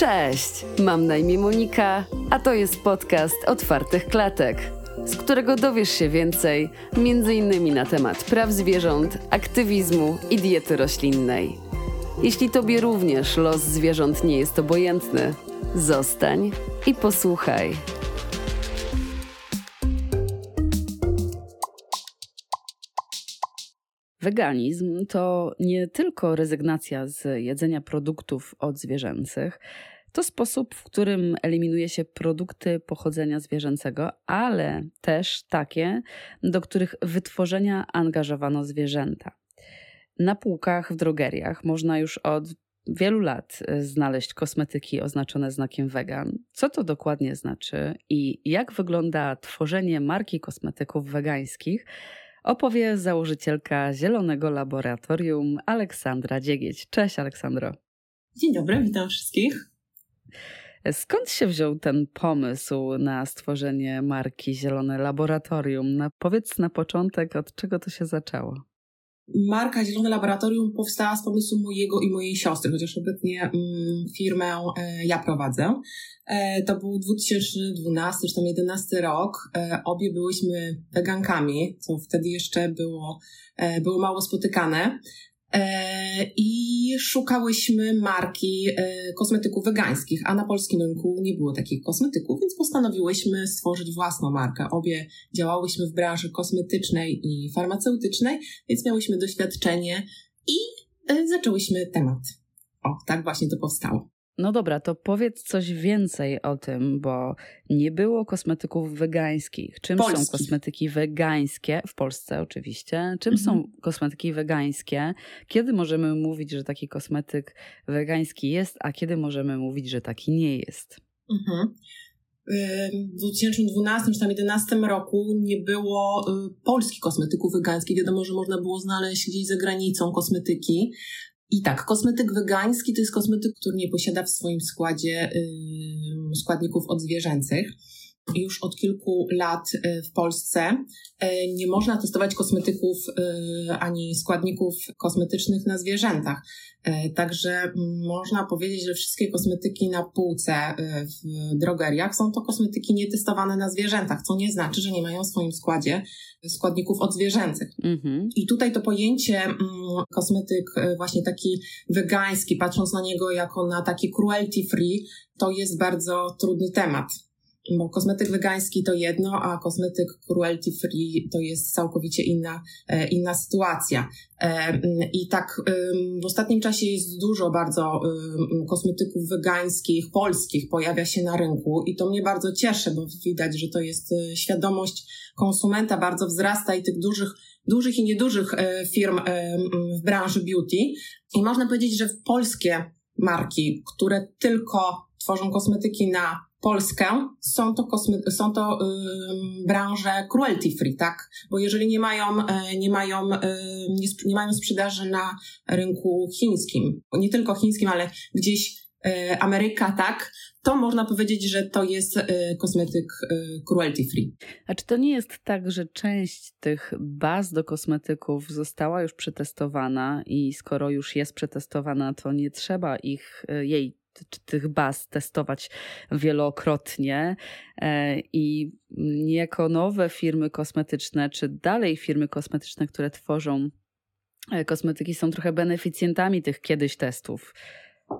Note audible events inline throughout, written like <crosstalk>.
Cześć, mam na imię Monika, a to jest podcast Otwartych Klatek, z którego dowiesz się więcej, m.in. na temat praw zwierząt, aktywizmu i diety roślinnej. Jeśli Tobie również los zwierząt nie jest obojętny, zostań i posłuchaj. Weganizm to nie tylko rezygnacja z jedzenia produktów odzwierzęcych, to sposób, w którym eliminuje się produkty pochodzenia zwierzęcego, ale też takie, do których wytworzenia angażowano zwierzęta. Na półkach w drogeriach można już od wielu lat znaleźć kosmetyki oznaczone znakiem vegan. Co to dokładnie znaczy i jak wygląda tworzenie marki kosmetyków wegańskich? Opowie założycielka Zielonego Laboratorium Aleksandra Dziegieć. Cześć Aleksandro. Dzień dobry, witam wszystkich. Skąd się wziął ten pomysł na stworzenie marki Zielone Laboratorium? Na, powiedz na początek, od czego to się zaczęło? Marka Zielone Laboratorium powstała z pomysłu mojego i mojej siostry, chociaż obecnie mm, firmę e, ja prowadzę. E, to był 2012 czy tam 2011 rok. E, obie byłyśmy wegankami, co wtedy jeszcze było, było mało spotykane. E, i szukałyśmy marki e, kosmetyków wegańskich, a na polskim rynku nie było takich kosmetyków, więc postanowiłyśmy stworzyć własną markę. Obie działałyśmy w branży kosmetycznej i farmaceutycznej, więc miałyśmy doświadczenie i e, zaczęłyśmy temat. O, tak właśnie to powstało. No dobra, to powiedz coś więcej o tym, bo nie było kosmetyków wegańskich. Czym są kosmetyki wegańskie? W Polsce oczywiście. Czym mhm. są kosmetyki wegańskie? Kiedy możemy mówić, że taki kosmetyk wegański jest, a kiedy możemy mówić, że taki nie jest? Mhm. W 2012 czy tam 2011 roku nie było y, polskich kosmetyków wegańskich. Wiadomo, że można było znaleźć gdzieś za granicą kosmetyki, i tak, kosmetyk wegański to jest kosmetyk, który nie posiada w swoim składzie yy, składników odzwierzęcych. Już od kilku lat y, w Polsce y, nie można testować kosmetyków y, ani składników kosmetycznych na zwierzętach. Także można powiedzieć, że wszystkie kosmetyki na półce w drogeriach są to kosmetyki nietestowane na zwierzętach, co nie znaczy, że nie mają w swoim składzie składników odzwierzęcych. Mm-hmm. I tutaj to pojęcie mm, kosmetyk właśnie taki wegański, patrząc na niego jako na taki cruelty free, to jest bardzo trudny temat bo kosmetyk wegański to jedno, a kosmetyk cruelty free to jest całkowicie inna, e, inna sytuacja. E, I tak w ostatnim czasie jest dużo bardzo kosmetyków wegańskich, polskich pojawia się na rynku i to mnie bardzo cieszy, bo widać, że to jest e, świadomość konsumenta bardzo wzrasta i tych dużych, dużych i niedużych firm w branży beauty. I można powiedzieć, że polskie marki, które tylko tworzą kosmetyki na Polskę, są to, kosmy- są to yy, branże cruelty free, tak? Bo jeżeli nie mają, yy, nie, mają, yy, nie, sp- nie mają sprzedaży na rynku chińskim, nie tylko chińskim, ale gdzieś Ameryka, tak, to można powiedzieć, że to jest y, kosmetyk y, cruelty free. A czy to nie jest tak, że część tych baz do kosmetyków została już przetestowana i skoro już jest przetestowana, to nie trzeba ich, jej tych baz testować wielokrotnie e, i niejako nowe firmy kosmetyczne, czy dalej firmy kosmetyczne, które tworzą e, kosmetyki, są trochę beneficjentami tych kiedyś testów.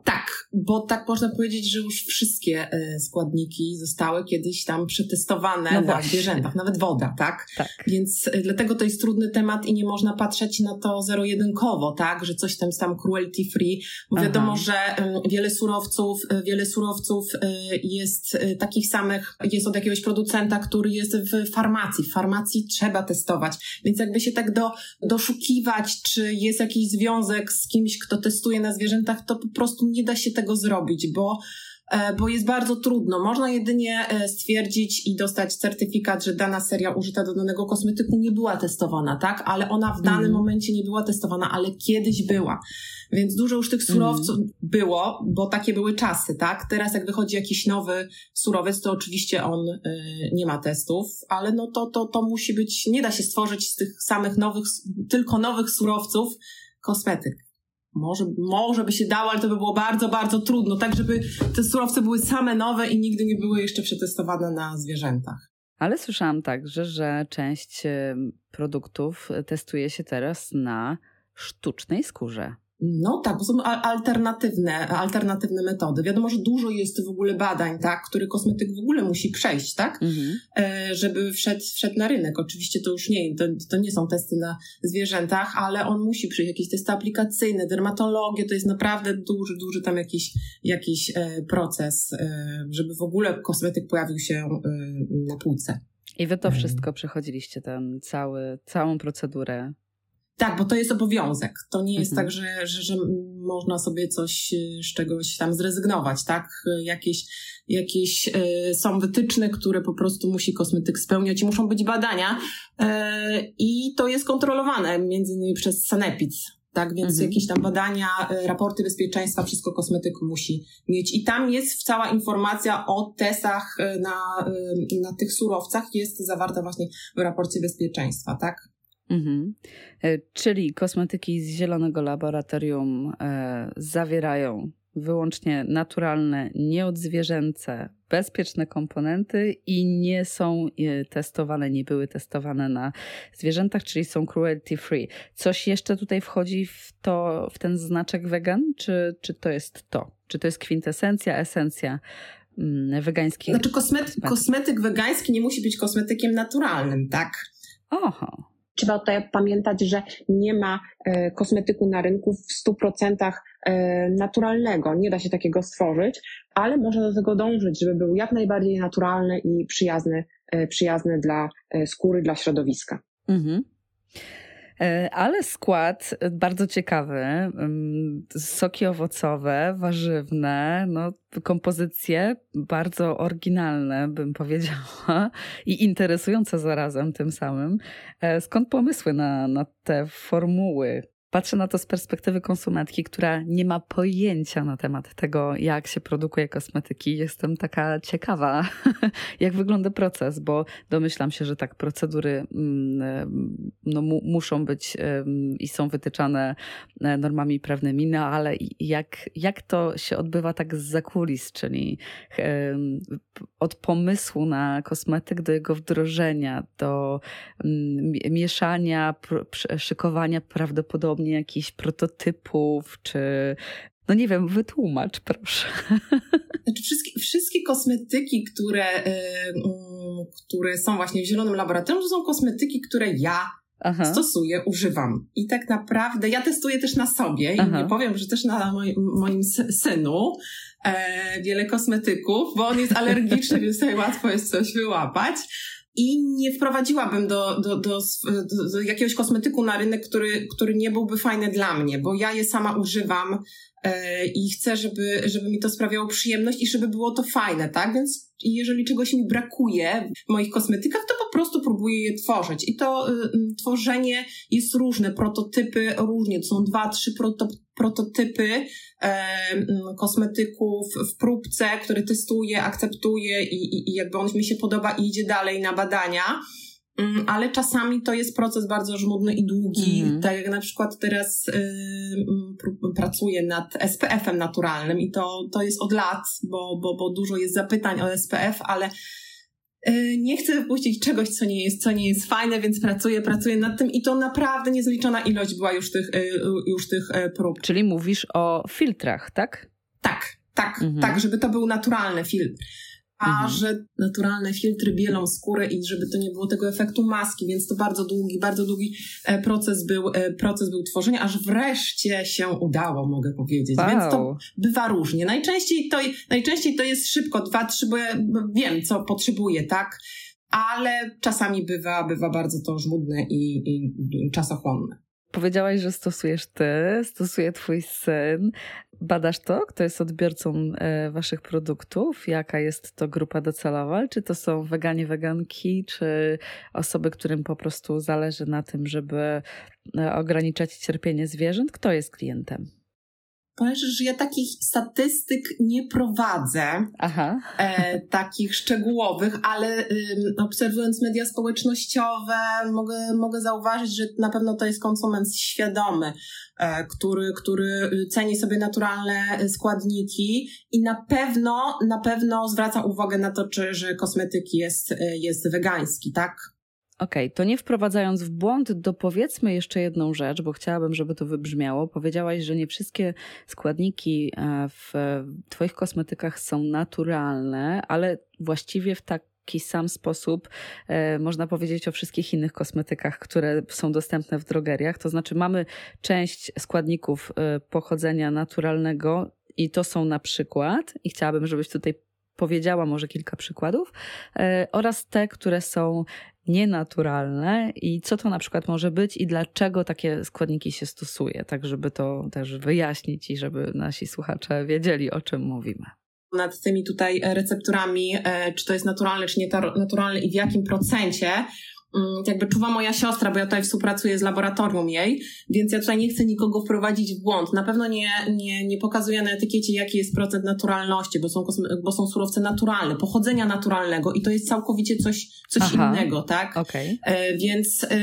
Tak, bo tak można powiedzieć, że już wszystkie e, składniki zostały kiedyś tam przetestowane no na zwierzętach, nawet woda, tak? tak? Więc e, dlatego to jest trudny temat i nie można patrzeć na to zero-jedynkowo, tak? Że coś tam jest tam cruelty free, bo Aha. wiadomo, że wiele surowców, e, wiele surowców jest takich samych, jest od jakiegoś producenta, który jest w farmacji. W farmacji trzeba testować, więc jakby się tak do, doszukiwać, czy jest jakiś związek z kimś, kto testuje na zwierzętach, to po prostu nie da się tego zrobić, bo e, bo jest bardzo trudno. Można jedynie e, stwierdzić i dostać certyfikat, że dana seria użyta do danego kosmetyku nie była testowana, tak? Ale ona w danym mm. momencie nie była testowana, ale kiedyś była. Więc dużo już tych surowców mm. było, bo takie były czasy, tak? Teraz jak wychodzi jakiś nowy surowiec, to oczywiście on y, nie ma testów, ale no to, to, to musi być, nie da się stworzyć z tych samych nowych, tylko nowych surowców kosmetyk Może, może by się dało, ale to by było bardzo, bardzo trudno, tak żeby te surowce były same nowe i nigdy nie były jeszcze przetestowane na zwierzętach. Ale słyszałam także, że część produktów testuje się teraz na sztucznej skórze. No tak, bo są alternatywne, alternatywne metody. Wiadomo, że dużo jest w ogóle badań, tak, który kosmetyk w ogóle musi przejść, tak, mhm. E, żeby wszedł, wszedł na rynek. Oczywiście to już nie, to, to nie są testy na zwierzętach, ale on musi przyjść, jakieś testy aplikacyjne, dermatologię, to jest naprawdę duży, duży tam jakiś, jakiś e, proces, e, żeby w ogóle kosmetyk pojawił się na półce. I wy to mhm. wszystko przechodziliście, ten cały, całą procedurę tak, bo to jest obowiązek. To nie jest mhm. tak, że, że, że można sobie coś e, z czegoś tam zrezygnować, tak? Jakieś, jakieś y, są wytyczne, które po prostu musi kosmetyk spełniać i muszą być badania y, i to jest kontrolowane między innymi przez Sanepid. Tak, więc mhm. jakieś tam badania, raporty bezpieczeństwa, wszystko kosmetyk musi mieć. I tam jest cała informacja o testach na, na tych surowcach, jest zawarta właśnie w raporcie bezpieczeństwa, tak? Mhm. E, czyli kosmetyki z zielonego laboratorium e, zawierają wyłącznie naturalne, nieodzwierzęce, bezpieczne komponenty i nie są e, testowane, nie były testowane na zwierzętach, czyli są cruelty free. Coś jeszcze tutaj wchodzi w, to, w ten znaczek wegan, czy, czy to jest to? Czy to jest kwintesencja, esencja mm, wegańskich? Znaczy kosmetyk, kosmetyk wegański nie musi być kosmetykiem naturalnym, tak? Oho. Trzeba tutaj pamiętać, że nie ma e, kosmetyku na rynku w 100% e, naturalnego. Nie da się takiego stworzyć, ale można do tego dążyć, żeby był jak najbardziej naturalny i przyjazny, e, przyjazny dla skóry, dla środowiska. Mhm. E, ale skład bardzo ciekawy. Soki owocowe, warzywne, no, kompozycje bardzo oryginalne, bym powiedziała, i interesujące zarazem tym samym. E, skąd pomysły na, na te formuły? Patrzę na to z perspektywy konsumentki, która nie ma pojęcia na temat tego, jak się produkuje kosmetyki. Jestem taka ciekawa, <laughs> jak wygląda proces, bo domyślam się, że tak, procedury mm, no, mu, muszą być i są wytyczane e, normami prawnymi, no ale jak, jak to się odbywa tak z zakulis, czyli od pomysłu na kosmetyk do jego wdrożenia, do mm, mieszania, szykowania prawdopodobnie podobnie jakichś prototypów, czy no nie wiem, wytłumacz proszę. <laughs> Znaczy wszystkie, wszystkie kosmetyki, które, yy, które są właśnie w zielonym laboratorium, to są kosmetyki, które ja Aha. stosuję, używam. I tak naprawdę ja testuję też na sobie Aha. i nie powiem, że też na moim, moim synu e, wiele kosmetyków, bo on jest alergiczny, <laughs> więc tutaj łatwo jest coś wyłapać i nie wprowadziłabym do, do, do, do, jakiegoś kosmetyku na rynek, który, który nie byłby fajny dla mnie, bo ja je sama używam i chcę, żeby, żeby mi to sprawiało przyjemność i żeby było to fajne, tak? Więc jeżeli czegoś mi brakuje w moich kosmetykach, to po prostu próbuję je tworzyć. I to y, y, tworzenie jest różne, prototypy różnie. To są dwa, trzy proto, prototypy e, kosmetyków w próbce, które testuję, akceptuję i, i, i jakby on mi się podoba i idzie dalej na badania. Mm, ale czasami to jest proces bardzo żmudny i długi. Mm. Tak jak na przykład teraz y, pracuję nad SPF-em naturalnym i to, to jest od lat, bo, bo, bo dużo jest zapytań o SPF, ale y, nie chcę wypuścić czegoś, co nie jest, co nie jest fajne, więc pracuję, pracuję nad tym i to naprawdę niezliczona ilość była już tych, y, już tych y, prób. Czyli mówisz o filtrach, tak? Tak, tak, mhm. tak, żeby to był naturalny filtr a mhm. że naturalne filtry bielą skórę i żeby to nie było tego efektu maski, więc to bardzo długi, bardzo długi e, proces był, e, proces był tworzenia, aż wreszcie się udało, mogę powiedzieć. Wow. Więc to bywa różnie. Najczęściej to, najczęściej to jest szybko, dwa, trzy, bo ja wiem, co potrzebuję, tak? Ale czasami bywa, bywa bardzo to żmudne i, i czasochłonne. Powiedziałaś, że stosujesz ty, stosuje twój syn. Badasz to, kto jest odbiorcą e, waszych produktów? Jaka jest to grupa docelowa? Czy to są weganie, weganki, czy osoby, którym po prostu zależy na tym, żeby e, ograniczać cierpienie zwierząt? Kto jest klientem? Powiem, że ja takich statystyk nie prowadzę. E, takich szczegółowych, ale obserwując media społecznościowe, mogę, mogę zauważyć, że na pewno to jest konsument świadomy, e, który, który ceni sobie naturalne składniki i na pewno, na pewno zwraca uwagę na to, czy, że kosmetyk jest, e, jest wegański, tak? Okej, okay, to nie wprowadzając w błąd, dopowiedzmy jeszcze jedną rzecz, bo chciałabym, żeby to wybrzmiało. Powiedziałaś, że nie wszystkie składniki e, w Twoich kosmetykach są naturalne, ale właściwie w taki sam sposób e, można powiedzieć o wszystkich innych kosmetykach, które są dostępne w drogeriach. To znaczy, mamy część składników e, pochodzenia naturalnego, i to są na przykład, i chciałabym, żebyś tutaj powiedziała może kilka przykładów, oraz te, które są nienaturalne i co to na przykład może być i dlaczego takie składniki się stosuje, tak żeby to też wyjaśnić i żeby nasi słuchacze wiedzieli, o czym mówimy. Nad tymi tutaj recepturami, e, czy to jest naturalne, czy nie naturalne i w jakim procencie, jakby czuwa moja siostra, bo ja tutaj współpracuję z laboratorium jej, więc ja tutaj nie chcę nikogo wprowadzić w błąd. Na pewno nie, nie, nie pokazuję na etykiecie, jaki jest procent naturalności, bo są, bo są surowce naturalne, pochodzenia naturalnego i to jest całkowicie coś, coś innego, tak? Okay. E, więc, e,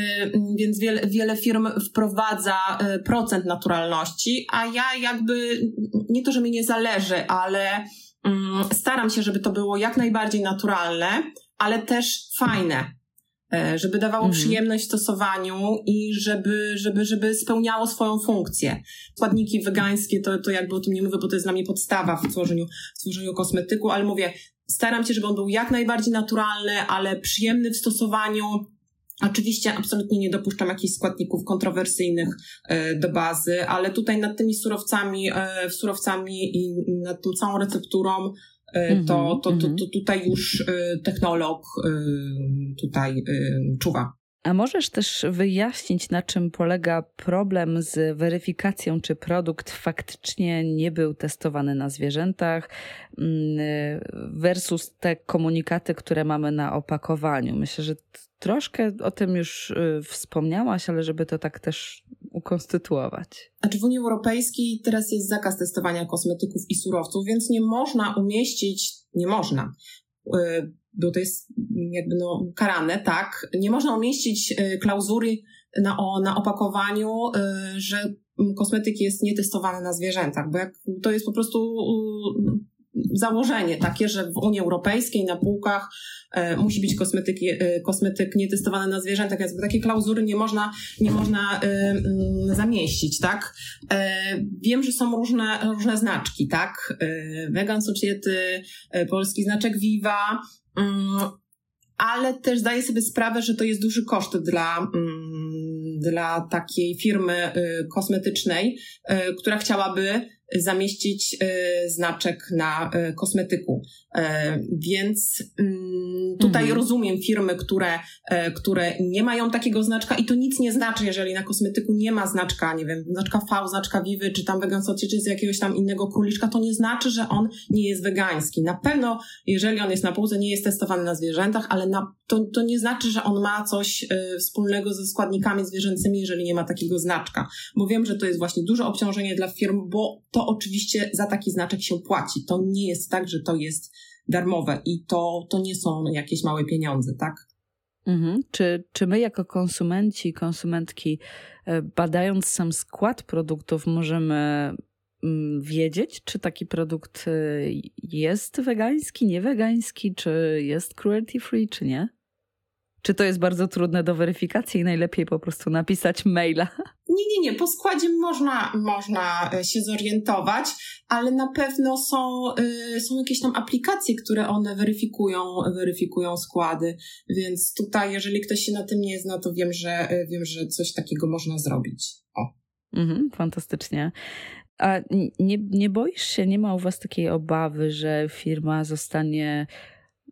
więc wiele, wiele firm wprowadza e, procent naturalności, a ja jakby, nie to, że mi nie zależy, ale mm, staram się, żeby to było jak najbardziej naturalne, ale też fajne żeby dawało mhm. przyjemność w stosowaniu i żeby, żeby, żeby spełniało swoją funkcję. Składniki wegańskie, to, to jakby o tym nie mówię, bo to jest dla mnie podstawa w tworzeniu, w tworzeniu kosmetyku, ale mówię, staram się, żeby on był jak najbardziej naturalny, ale przyjemny w stosowaniu. Oczywiście absolutnie nie dopuszczam jakichś składników kontrowersyjnych e, do bazy, ale tutaj nad tymi surowcami, e, surowcami i nad tą całą recepturą E, to, mhm, to, to, mhm. to tutaj już e, technolog e, tutaj czuwa. A możesz też wyjaśnić, na czym polega problem z weryfikacją, czy produkt faktycznie nie był testowany na zwierzętach, mm, versus te komunikaty, które mamy na opakowaniu? Myślę, że troszkę o tym już wspomniałaś, ale żeby to tak też ukonstytuować. Znaczy w Unii Europejskiej teraz jest zakaz testowania kosmetyków i surowców, więc nie można umieścić, nie można, bo to jest jakby no karane, tak, nie można umieścić y, klauzury na, na opakowaniu, y, że kosmetyk jest nietestowany na zwierzętach, bo jak to jest po prostu założenie takie, że w Unii Europejskiej na półkach e, musi być kosmetyk, e, kosmetyk nietestowany na zwierzętach, więc takie klauzury nie można, nie można e, mm, zamieścić, tak? Wiem, że są różne, różne znaczki, tak? E, Vegan Society, polski znaczek Viva, ale też zdaję sobie sprawę, że to jest duży koszt dla, mm, dla takiej firmy kosmetycznej, która chciałaby zamieścić e, znaczek na e, kosmetyku. E, więc mm, tutaj mhm. rozumiem firmy, które, które nie mają takiego znaczka i to nic nie znaczy, jeżeli na kosmetyku nie ma znaczka, nie wiem, znaczka V, znaczka Vivy, czy tam wegan czy z jakiegoś tam innego króliczka, to nie znaczy, że on nie jest wegański. Na pewno, jeżeli on jest na półce, nie jest testowany na zwierzętach, ale na, to, to nie znaczy, że on ma coś wspólnego ze składnikami zwierzęcymi, jeżeli nie ma takiego znaczka. Bo wiem, że to jest właśnie duże obciążenie dla firm, bo to oczywiście za taki znaczek się płaci. To nie jest tak, że to jest darmowe i to, to nie są jakieś małe pieniądze, tak? Mhm. Czy, czy my jako konsumenci, konsumentki, e, badając sam skład produktów, możemy mm, wiedzieć, czy taki produkt e, jest wegański, nie wegański, czy jest cruelty free, czy nie? Czy to jest bardzo trudne do weryfikacji i najlepiej po prostu napisać maila? Nie, nie, nie. Po składzie można, można e, się zorientować, ale na pewno są, y, są jakieś tam aplikacje, które one weryfikują, weryfikują składy. Więc tutaj, jeżeli ktoś się na tym nie zna, to wiem, że, e, wiem, że coś takiego można zrobić. O. Mhm, fantastycznie. A nie, nie boisz się, nie ma u Was takiej obawy, że firma zostanie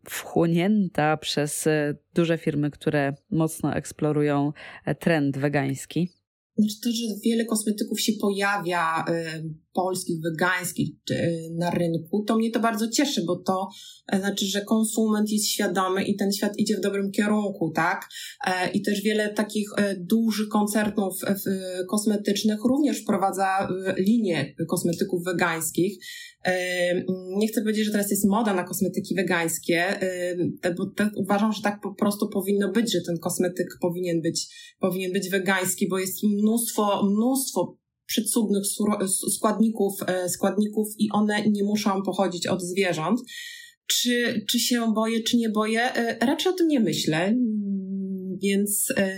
wchłonięta przez e, duże firmy, które mocno eksplorują e, trend wegański? Znaczy to, że wiele kosmetyków się pojawia, polskich, wegańskich y, na rynku, to mnie to bardzo cieszy, bo to y, znaczy, że konsument jest świadomy i ten świat idzie w dobrym kierunku, tak? E, I też wiele takich e, dużych koncernów e, kosmetycznych również wprowadza linię kosmetyków wegańskich. Nie chcę powiedzieć, że teraz jest moda na kosmetyki wegańskie, bo uważam, że tak po prostu powinno być, że ten kosmetyk powinien być, powinien być wegański, bo jest mnóstwo, mnóstwo przycudnych składników, e, składników i one nie muszą pochodzić od zwierząt. Czy, czy się boję, czy nie boję? E, raczej o tym nie myślę, więc, e,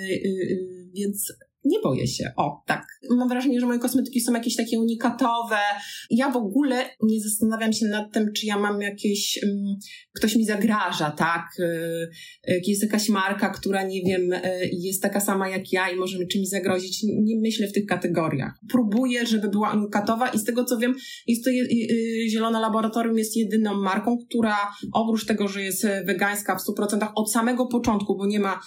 więc nie boję się. O, tak. Mam wrażenie, że moje kosmetyki są jakieś takie unikatowe. Ja w ogóle nie zastanawiam się nad tym, czy ja mam jakieś, ktoś mi zagraża, tak? Y, jest jakaś marka, która, nie wiem, y, jest taka sama jak ja i może mi czymś zagrozić. Nie myślę w tych kategoriach. Próbuję, żeby była unikatowa i z tego co wiem, jest to y, Zielone Laboratorium jest jedyną marką, która oprócz tego, że jest wegańska w 100% od samego początku, bo nie ma,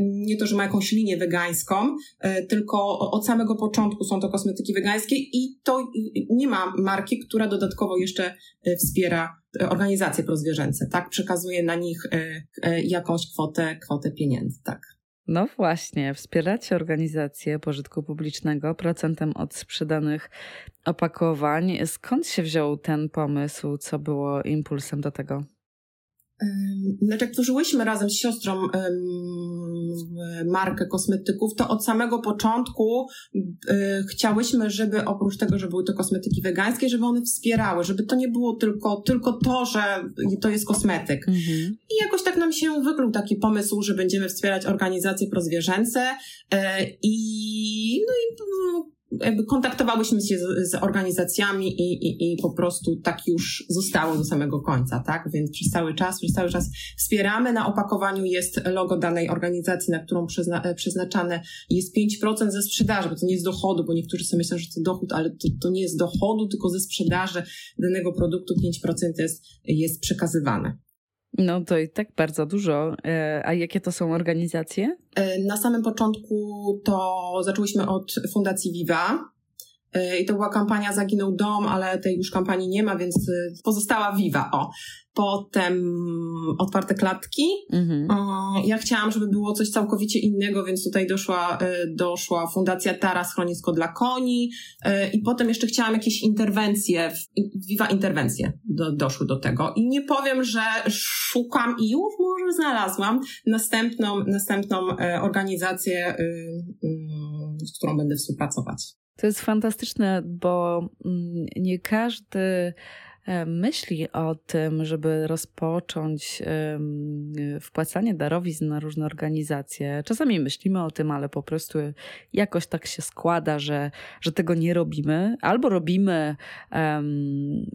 nie to, że ma jakąś linię wegańską, tylko od samego początku są to kosmetyki wegańskie i to nie ma marki, która dodatkowo jeszcze e, wspiera e, organizacje prozwierzęce, tak? Przekazuje na nich e, jakąś kwotę, kwotę pieniędzy, tak. No właśnie, wspieracie organizację pożytku publicznego procentem od sprzedanych opakowań. Skąd się wziął ten pomysł? Co było impulsem do tego? Znaczy, jak tworzyłyśmy razem z siostrą markę kosmetyków, to od samego początku e, chciałyśmy, żeby oprócz tego, że były to kosmetyki wegańskie, żeby one wspierały, żeby to nie było tylko, tylko to, że to jest kosmetyk. Mhm. I jakoś tak nam się wykluł taki pomysł, że będziemy wspierać organizacje prozwierzęce e, i, no i jakby kontaktowałyśmy się z, z organizacjami i, i, i po prostu tak już zostało do samego końca, tak? Więc przez cały czas, przez cały czas wspieramy. Na opakowaniu jest logo danej organizacji, na którą przyzna, e, przeznaczane jest 5% ze sprzedaży, bo to nie jest dochodu, bo niektórzy sobie myślą, że to dochód, ale to, to nie jest dochodu, tylko ze sprzedaży danego produktu 5% jest, jest przekazywane. No to i tak bardzo dużo. E, a jakie to są organizacje? E, na samym początku to zaczęłyśmy od Fundacji Viva. E, I to była kampania Zaginął Dom, ale tej już kampanii nie ma, więc pozostała Viva. O. Potem otwarte klatki. Mhm. Ja chciałam, żeby było coś całkowicie innego, więc tutaj doszła, e, doszła Fundacja Tara Schronisko dla Koni. I potem jeszcze chciałam jakieś interwencje, Viva interwencje do, doszły do tego. I nie powiem, że szukam i już może znalazłam następną, następną organizację, z którą będę współpracować. To jest fantastyczne, bo mm, nie każdy myśli o tym, żeby rozpocząć wpłacanie darowizn na różne organizacje. Czasami myślimy o tym, ale po prostu jakoś tak się składa, że, że tego nie robimy, albo robimy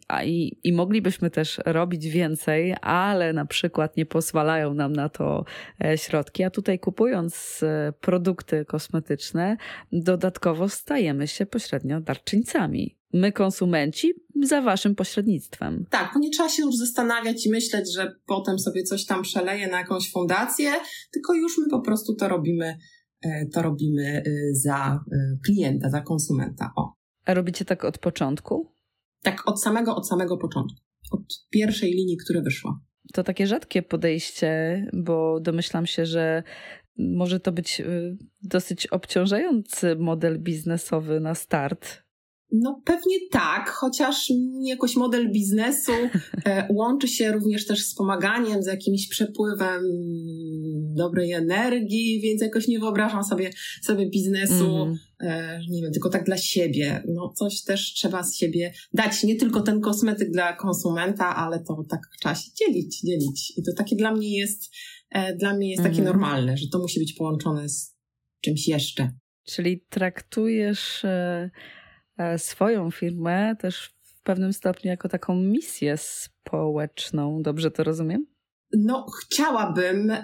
a i, i moglibyśmy też robić więcej, ale na przykład nie pozwalają nam na to e, środki. A tutaj kupując e, produkty kosmetyczne, dodatkowo stajemy się pośrednio darczyńcami my konsumenci za waszym pośrednictwem. Tak, nie trzeba się już zastanawiać i myśleć, że potem sobie coś tam przeleje na jakąś fundację, tylko już my po prostu to robimy, e, to robimy e, za e, klienta, za konsumenta. O. A robicie tak od początku? Tak, od samego, od samego początku. Od pierwszej linii, która wyszła. To takie rzadkie podejście, bo domyślam się, że może to być dosyć obciążający model biznesowy na start no pewnie tak, chociaż jakoś model biznesu e, <laughs> łączy się również też z pomaganiem, z jakimś przepływem dobrej energii, więc jakoś nie wyobrażam sobie, sobie biznesu, mm. nie wiem, tylko tak dla siebie. No coś też trzeba z siebie dać, nie tylko ten kosmetyk dla konsumenta, ale to tak trzeba się dzielić, dzielić. I to takie dla mnie jest, e, dla mnie jest mm. takie mhm. normalne, że to musi być połączone z czymś jeszcze. Czyli traktujesz... E swoją firmę też w pewnym stopniu jako taką misję społeczną. Dobrze to rozumiem? No, chciałabym, e,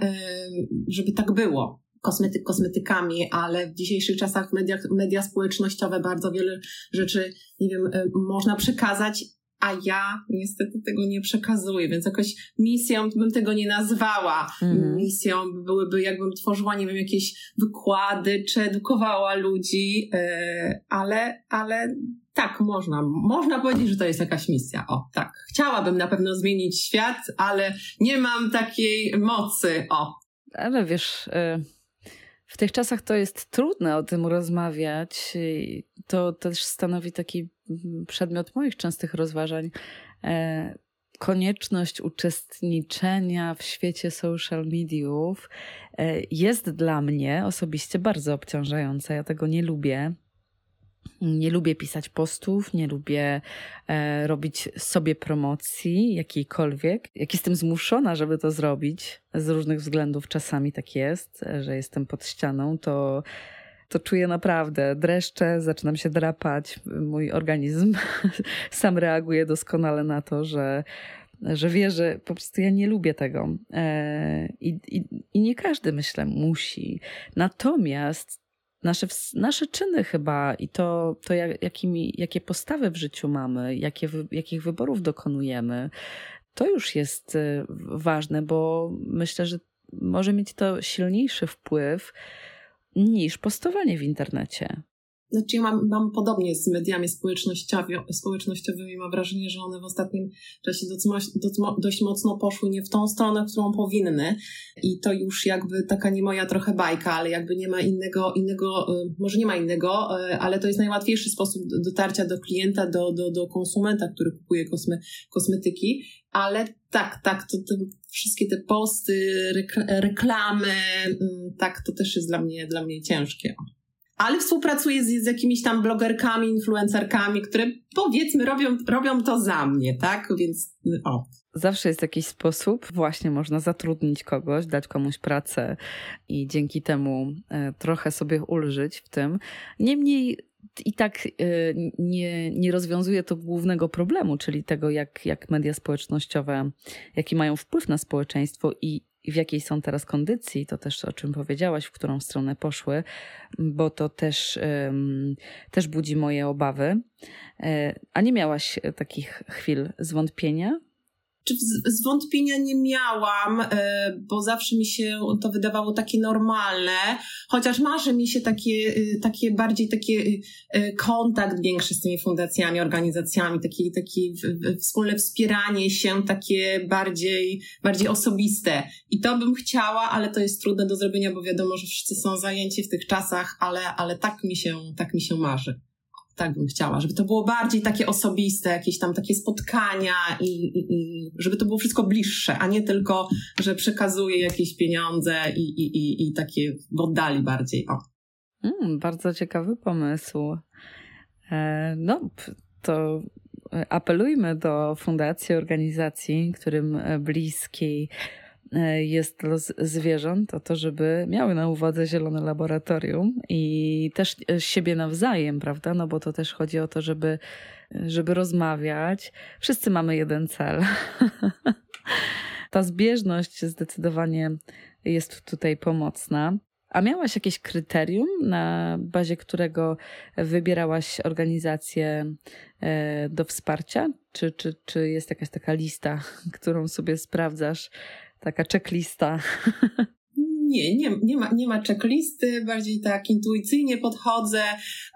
żeby tak było. Kosmetyk kosmetykami, ale w dzisiejszych czasach media, media społecznościowe bardzo wiele rzeczy, nie wiem, e, można przekazać, a ja niestety tego nie przekazuję, więc jakoś misją bym tego nie nazwała. Mm. Misją byłyby, jakbym tworzyła, nie wiem, jakieś wykłady, czy edukowała ludzi, yy, ale, ale tak, można. Można powiedzieć, że to jest jakaś misja. O, tak. Chciałabym na pewno zmienić świat, ale nie mam takiej mocy. O. Ale wiesz, y, w tych czasach to jest trudne o tym rozmawiać. To też stanowi taki przedmiot moich częstych rozważań. E, konieczność uczestniczenia w świecie social mediów e, jest dla mnie osobiście bardzo obciążająca. Ja tego nie lubię. Nie lubię pisać postów, nie lubię e, robić sobie promocji jakiejkolwiek. Jak jestem zmuszona, żeby to zrobić, z różnych względów czasami tak jest, że jestem pod ścianą, to, to czuję naprawdę dreszcze, zaczynam się drapać. Mój organizm <laughs> sam reaguje doskonale na to, że że wie, że po prostu ja nie lubię tego. E, i, i, I nie każdy, myślę, musi. Natomiast nasze, nasze czyny chyba i to, to jak, jakimi, jakie postawy w życiu mamy, jakie, jakich wyborów dokonujemy, to już jest y, ważne, bo myślę, że może mieć to silniejszy wpływ niż postowanie w internecie. Znaczy ja mam, mam podobnie z mediami społecznościowymi. Mam wrażenie, że one w ostatnim czasie dość, mocno poszły nie w tą stronę, w którą powinny. I to już jakby taka nie moja trochę bajka, ale jakby nie ma innego, innego y, może nie ma innego, y, ale to jest najłatwiejszy sposób dotarcia do klienta, do, do, do konsumenta, który kupuje kosme, kosmetyki. Ale tak, tak, to te, wszystkie te posty, reklamy, mm, tak, to też jest dla mnie, dla mnie ciężkie ale współpracuję z, z jakimiś tam blogerkami, influencerkami, które powiedzmy robią, robią to za mnie, tak? Więc o. Zawsze jest jakiś sposób, właśnie można zatrudnić kogoś, dać komuś pracę i dzięki temu e, trochę sobie ulżyć w tym. Niemniej i tak e, nie, nie rozwiązuje to głównego problemu, czyli tego, jak, jak media społecznościowe, jaki mają wpływ na społeczeństwo i i w jakiej są teraz kondycji, to też o czym powiedziałaś, w którą stronę poszły, bo to też, też budzi moje obawy. E, a nie miałaś takich chwil zwątpienia? Czy zwątpienia nie miałam, e, bo zawsze mi się to wydawało takie normalne, chociaż marzy mi się takie, e, takie bardziej takie e, kontakt większy z tymi fundacjami, organizacjami, takie, takie wspólne wspieranie się, takie bardziej, bardziej osobiste. I to bym chciała, ale to jest trudne do zrobienia, bo wiadomo, że wszyscy są zajęci w tych czasach, ale, ale tak mi się, tak mi się marzy tak bym chciała, żeby to było bardziej takie osobiste, jakieś tam takie spotkania i, i, i żeby to było wszystko bliższe, a nie tylko, że przekazuję jakieś pieniądze i, i, i, i takie w oddali bardziej. O. Mm, bardzo ciekawy pomysł. E, no, to apelujmy do fundacji, organizacji, którym E, jest los zwierząt, o to, żeby miały na uwadze zielone laboratorium i też e, siebie nawzajem, prawda? No bo to też chodzi o to, żeby, żeby rozmawiać. Wszyscy mamy jeden cel. <laughs> Ta zbieżność zdecydowanie jest tutaj pomocna. A miałaś jakieś kryterium, na bazie którego wybierałaś organizację e, do wsparcia? Czy, czy, czy jest jakaś taka lista, <laughs> którą sobie sprawdzasz, taka checklista. <laughs> Nie, nie, nie, ma, nie ma checklisty, bardziej tak intuicyjnie podchodzę.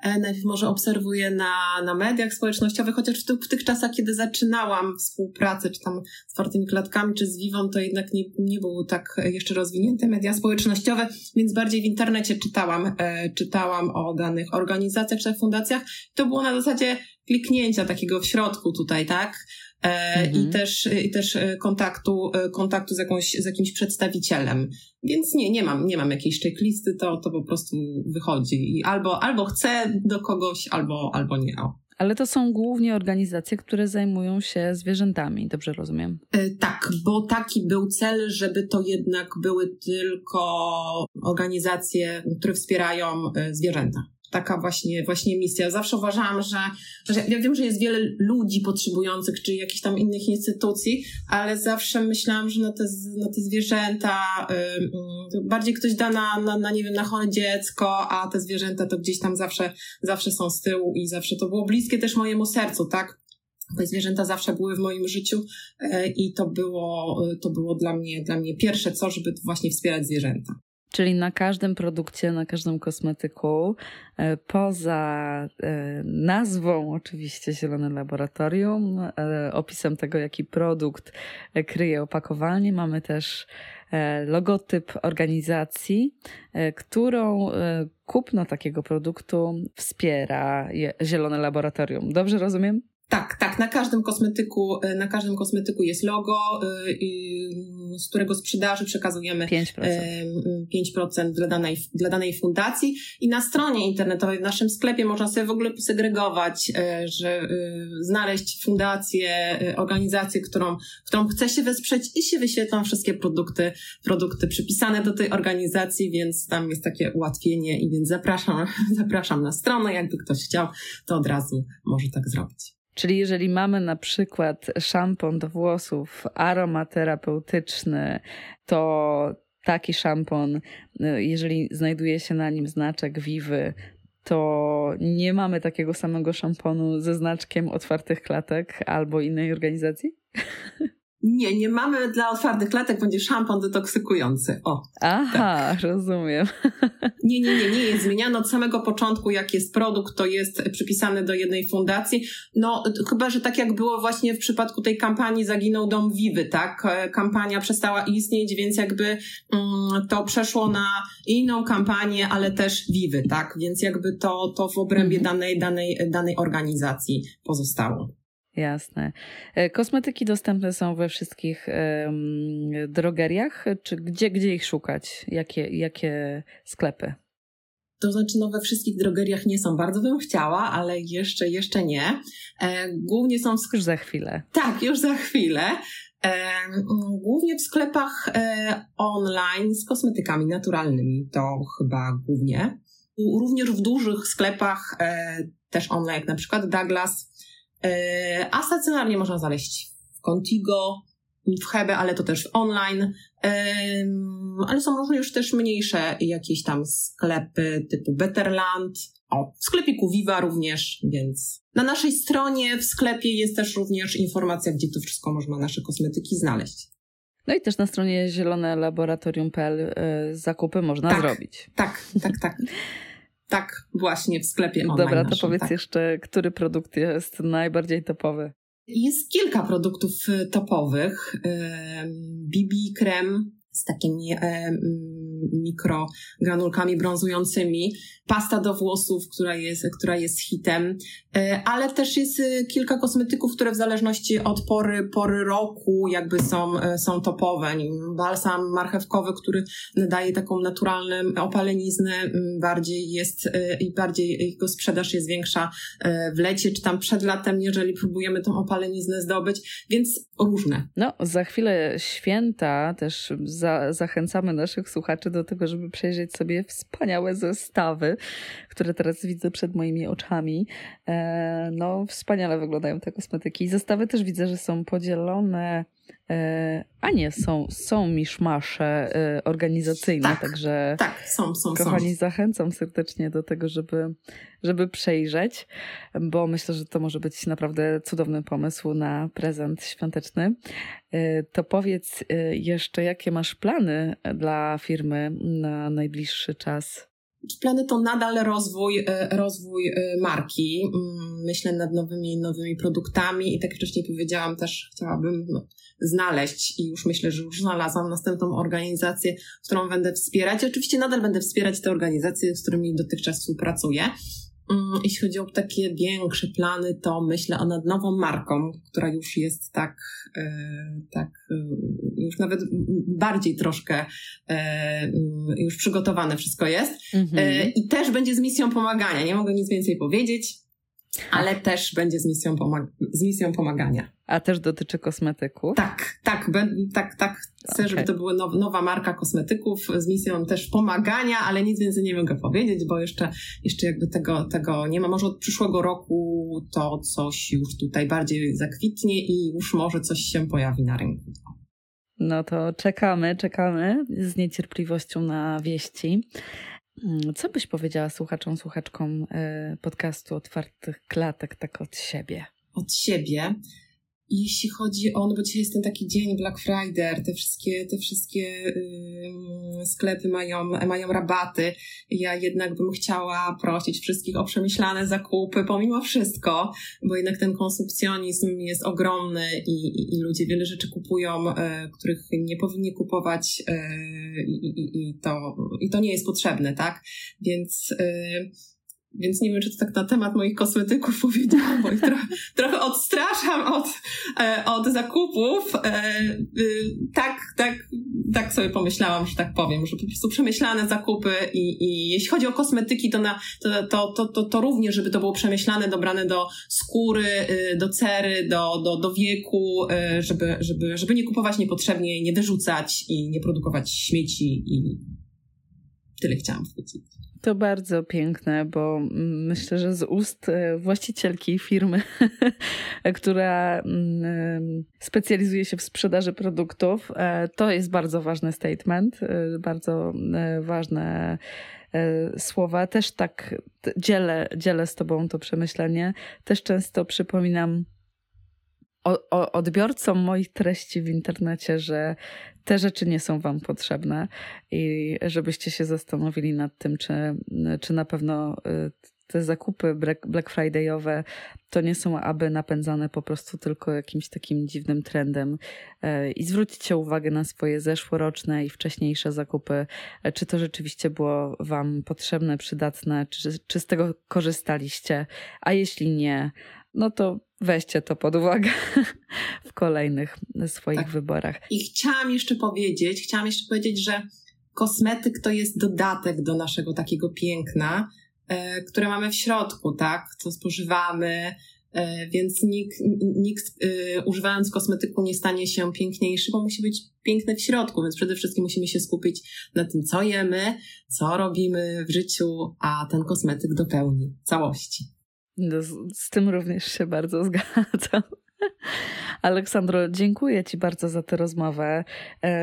E, najpierw może obserwuję na, na mediach społecznościowych, chociaż w, w tych czasach, kiedy zaczynałam współpracę, czy tam z Twartymi Klatkami, czy z Vivą, to jednak nie, nie były tak jeszcze rozwinięte media społecznościowe, więc bardziej w internecie czytałam, e, czytałam o danych organizacjach czy fundacjach. To było na zasadzie kliknięcia takiego w środku tutaj, tak? E, mhm. i też, i też e, kontaktu, e, kontaktu z, jakąś, z jakimś przedstawicielem. Więc nie, nie mam, nie mam jakiejś checklisty, to, to po prostu wychodzi. I albo, albo chcę do kogoś, albo, albo nie. Ale to są głównie organizacje, które zajmują się zwierzętami, dobrze rozumiem? Tak, bo taki był cel, żeby to jednak były tylko organizacje, które wspierają zwierzęta taka właśnie, właśnie misja. Zawsze uważałam, że, że ja wiem, że jest wiele ludzi potrzebujących, czy jakichś tam innych instytucji, ale zawsze myślałam, że na te, na te zwierzęta y, bardziej ktoś da na, na, na, nie wiem, na chore dziecko, a te zwierzęta to gdzieś tam zawsze, zawsze są z tyłu i zawsze to było bliskie też mojemu sercu, tak? Te zwierzęta zawsze były w moim życiu i to było, to było dla mnie, dla mnie pierwsze co, żeby właśnie wspierać zwierzęta. Czyli na każdym produkcie, na każdym kosmetyku, e, poza e, nazwą oczywiście Zielone Laboratorium, e, opisem tego, jaki produkt kryje opakowanie, mamy też logotyp organizacji, którą kupno takiego produktu wspiera Zielone Laboratorium. Dobrze rozumiem? Tak, tak. Na każdym kosmetyku, y, na każdym kosmetyku jest logo, y, z którego sprzedaży przekazujemy 5%, 5% y, dla, danej, dla danej fundacji. I na stronie internetowej, w naszym sklepie można sobie w ogóle posegregować, że znaleźć fundację, organizację, którą, którą chce się wesprzeć i się wyświetlą wszystkie produkty, produkty przypisane do tej organizacji, więc tam jest takie ułatwienie i więc zapraszam, <laughs> zapraszam na stronę. Jakby ktoś chciał, to od razu może tak zrobić. Czyli jeżeli mamy na przykład szampon do włosów aromaterapeutyczny, to taki szampon, y, jeżeli znajduje się na nim znaczek Vivy, to nie mamy takiego samego szamponu ze znaczkiem otwartych klatek albo innej organizacji? <laughs> Nie, nie mamy dla otwartych klatek, będzie szampon detoksykujący. O. Aha, tak. rozumiem. <laughs> Nie, nie, nie, nie jest zmieniany od samego początku, jak jest produkt, to jest przypisany do jednej fundacji. No, chyba, że tak jak było właśnie w przypadku tej kampanii Zaginął Dom Wiwy, tak? Kampania przestała istnieć, więc jakby mm, to przeszło na inną kampanię, ale też Wiwy, tak? Więc jakby to, to w obrębie mhm. danej, danej, danej organizacji pozostało. Jasne. E, kosmetyki dostępne są we wszystkich um, drogeriach, czy gdzie, gdzie ich szukać? Jakie, jakie sklepy? To znaczy, no we wszystkich drogeriach nie są. Bardzo bym chciała, ale jeszcze, jeszcze nie. E, głównie są w... Już za chwilę. Tak, już za chwilę. E, głównie w sklepach e, online z kosmetykami naturalnymi. To chyba głównie. Również w dużych sklepach e, też online, jak na przykład Douglas, a stacjonarnie można znaleźć w Contigo, w Hebe, ale to też online. Ale są również też mniejsze jakieś tam sklepy typu Betterland. O, w sklepiku Viva również, więc na naszej stronie w sklepie jest też również informacja, gdzie to wszystko można nasze kosmetyki znaleźć. No i też na stronie zielonelaboratorium.pl y, zakupy można tak, zrobić. Tak, tak, tak. <laughs> Tak, właśnie w sklepie online. Dobra, to naszym, powiedz tak. jeszcze, który produkt jest najbardziej topowy? Jest kilka produktów y, topowych. BB krem z takimi mikrogranulkami brązującymi, pasta do włosów, która jest, która jest hitem, e, ale też jest e, kilka kosmetyków, które w zależności od pory, pory roku jakby są, e, są topowe. Balsam marchewkowy, który nadaje taką naturalną opaleniznę, bardziej jest i bardziej jego sprzedaż jest większa w lecie, czy tam przed latem, jeżeli próbujemy tą opaleniznę zdobyć, więc różne. No, za chwilę święta też za, zachęcamy naszych słuchaczy do tego, żeby przejrzeć sobie wspaniałe zestawy, które teraz widzę przed moimi oczami. E, no, wspaniale wyglądają te kosmetyki. Zestawy też widzę, że są podzielone a nie, są, są miszmasze e, organizacyjne, tak, także tak, są, są, kochani, są. zachęcam serdecznie do tego, żeby, żeby przejrzeć, bo myślę, że to może być naprawdę cudowny pomysł na prezent świąteczny. E, to powiedz jeszcze, jakie masz plany dla firmy na najbliższy czas? Plany to nadal rozwój, rozwój marki. Mm, myślę nad nowymi, nowymi produktami i tak jak wcześniej powiedziałam, też chciałabym no, znaleźć i już myślę, że już znalazłam następną organizację, którą będę wspierać. Oczywiście nadal będę wspierać te organizacje, z którymi dotychczas współpracuję. Mm, jeśli chodzi o takie większe plany, to myślę o nad nową marką, która już jest tak, e, tak e, już nawet bardziej troszkę e, już przygotowane wszystko jest. Mhm. I też będzie z misją pomagania. Nie mogę nic więcej powiedzieć ale też będzie z misją, z misją pomagania. A też dotyczy kosmetyków? Tak, tak, tak, tak. Chcę, okay. żeby to była now, nowa marka kosmetyków z misją też pomagania, ale nic więcej nie mogę powiedzieć, bo jeszcze, jeszcze jakby tego, tego nie ma. Może od przyszłego roku to coś już tutaj bardziej zakwitnie i już może coś się pojawi na rynku. No to czekamy, czekamy z niecierpliwością na wieści. Mm, co byś powiedziała słuchaczom, słuchaczkom e, podcastu Otwartych Klatek tak od siebie? od siebie jeśli chodzi o, no bo dzisiaj jest ten taki dzień Black Friday, te wszystkie, te wszystkie yy, sklepy mają, mają rabaty. Ja jednak bym chciała prosić wszystkich o przemyślane zakupy, pomimo wszystko, bo jednak ten konsumpcjonizm jest ogromny i, i, i ludzie wiele rzeczy kupują, yy, których nie powinni kupować yy, i, i, to, i to nie jest potrzebne, tak? Więc yy, więc nie wiem, czy to tak na temat moich kosmetyków powiedziałam, bo ich trochę, trochę odstraszam od, e, od zakupów. E, y, tak, tak, tak sobie pomyślałam, że tak powiem, że po prostu przemyślane zakupy i, i jeśli chodzi o kosmetyki, to, na, to, to, to, to, to również, żeby to było przemyślane, dobrane do skóry, y, do cery, do, do, do wieku, y, żeby, żeby, żeby nie kupować niepotrzebnie, nie wyrzucać i nie produkować śmieci i tyle chciałam powiedzieć. To bardzo piękne, bo myślę, że z ust e, właścicielki firmy, <laughs> która mm, specjalizuje się w sprzedaży produktów, e, to jest bardzo ważny statement, e, bardzo ważne słowa. Też tak dzielę, dzielę z Tobą to przemyślenie. Też często przypominam odbiorcom moich treści w internecie, że te rzeczy nie są Wam potrzebne i żebyście się zastanowili nad tym, czy, czy na pewno y, te zakupy Black Friday'owe to nie są aby napędzane po prostu tylko jakimś takim dziwnym trendem. Y, I zwróćcie uwagę na swoje zeszłoroczne i wcześniejsze zakupy, y, czy to rzeczywiście było Wam potrzebne, przydatne, czy, czy z tego korzystaliście, a jeśli nie, no to weźcie to pod uwagę <laughs> w kolejnych swoich tak. wyborach. I chciałam jeszcze powiedzieć, chciałam jeszcze powiedzieć, że kosmetyk to jest dodatek do naszego takiego piękna, e, które mamy w środku, tak? Co spożywamy, e, więc nikt, nikt e, używając kosmetyku nie stanie się piękniejszy, bo musi być piękny w środku, więc przede wszystkim musimy się skupić na tym, co jemy, co robimy w życiu, a ten kosmetyk dopełni całości. No, z, z tym również się bardzo <laughs> zgadzam. <laughs> Aleksandro, dziękuję Ci bardzo za tę rozmowę.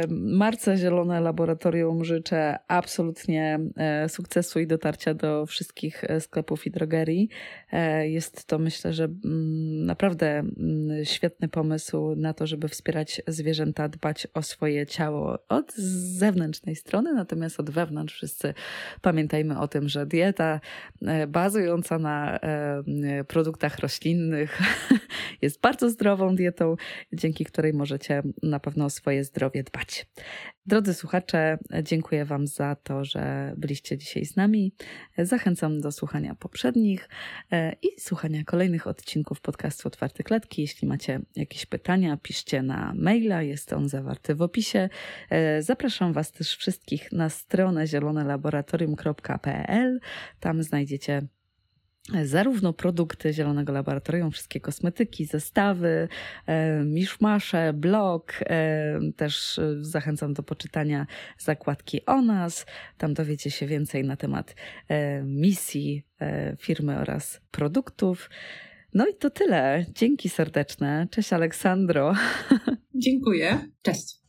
Marce Zielone Laboratorium życzę absolutnie e, sukcesu i dotarcia do wszystkich e, sklepów i drogerii. E, jest to myślę, że mm, naprawdę mm, świetny pomysł na to, żeby wspierać zwierzęta, dbać o swoje ciało od zewnętrznej strony, natomiast od wewnątrz wszyscy pamiętajmy o tym, że dieta bazująca na produktach roślinnych <laughs> jest bardzo zdrową dietą, dzięki której możecie na pewno o swoje zdrowie dbać. Drodzy słuchacze, dziękuję Wam za to, że byliście dzisiaj z nami. Zachęcam do słuchania poprzednich e, i słuchania kolejnych odcinków podcastu Otwarte Klatki. Jeśli macie jakieś pytania, piszcie na maila, jest on zawarty w opisie. E, zapraszam Was też wszystkich na stronę zielonelaboratorium.pl. Tam znajdziecie zarówno produkty Zielonego Laboratorium, wszystkie kosmetyki, zestawy, e, miszmasze, blog. E, też e, zachęcam do poczytania zakładki o nas. Tam dowiecie się więcej na temat misji firmy oraz produktów. No i to tyle. Dzięki serdeczne. Cześć Aleksandro. <laughs> Dziękuję. Cześć.